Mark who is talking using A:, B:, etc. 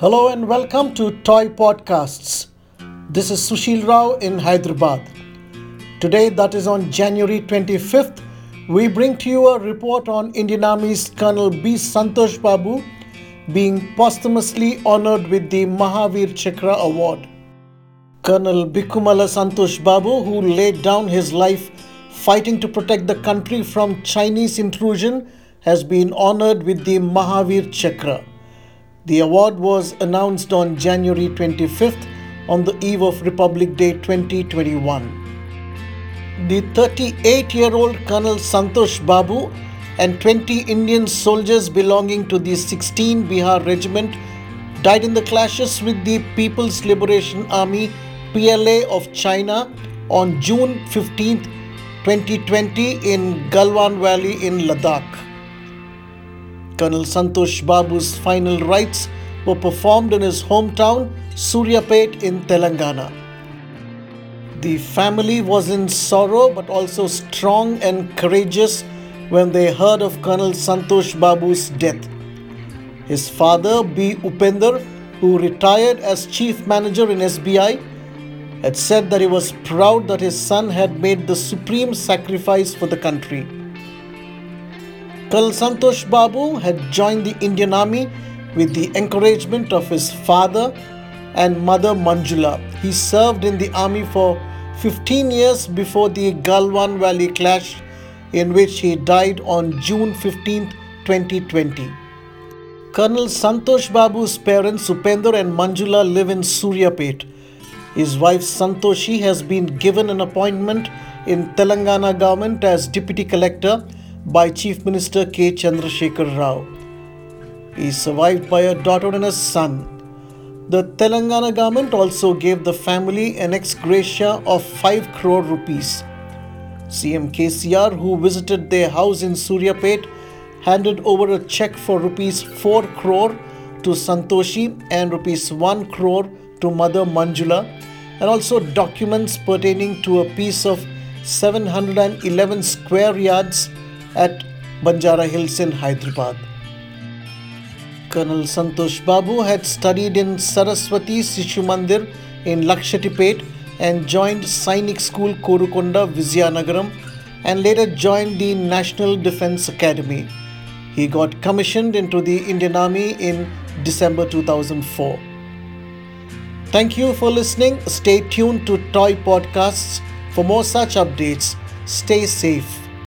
A: Hello and welcome to TOI Podcasts. This is Sushil Rao in Hyderabad. Today, that is on January 25th, we bring to you a report on Indian Army's Colonel B. Santosh Babu being posthumously honored with the Mahavir Chakra Award. Colonel Bikkumalla Santosh Babu, who laid down his life fighting to protect the country from Chinese intrusion, has been honored with the Mahavir Chakra. The award was announced on January 25th on the eve of Republic Day 2021. The 38 year old Colonel Santosh Babu and 20 Indian soldiers belonging to the 16 Bihar Regiment died in the clashes with the People's Liberation Army PLA of China on June 15, 2020 in Galwan Valley in Ladakh. Colonel Santosh Babu's final rites were performed in his hometown Suryapet in Telangana. The family was in sorrow but also strong and courageous when they heard of Colonel Santosh Babu's death. His father, B. Upender, who retired as chief manager in SBI, had said that he was proud that his son had made the supreme sacrifice for the country. Colonel Santosh Babu had joined the Indian Army with the encouragement of his father and mother Manjula. He served in the army for 15 years before the Galwan Valley clash, in which he died on June 15, 2020. Colonel Santosh Babu's parents Upender and Manjula live in Suryapet. His wife Santoshi has been given an appointment in Telangana government as deputy collector by Chief Minister K. Chandrasekhar Rao. He is survived by a daughter and a son. The Telangana government also gave the family an ex gratia of 5 crore rupees. CM KCR, who visited their house in Suryapet, handed over a check for rupees 4 crore to Santoshi and rupees 1 crore to Mother Manjula, and also documents pertaining to a piece of 711 square yards at Banjara Hills in Hyderabad. Colonel Santosh Babu had studied in Saraswati Sishu Mandir in Lakshatipet and joined Sainik School Korukonda, Vizianagaram and later joined the National Defence Academy. He got commissioned into the Indian Army in December 2004. Thank you for listening. Stay tuned to TOI Podcasts for more such updates. Stay safe.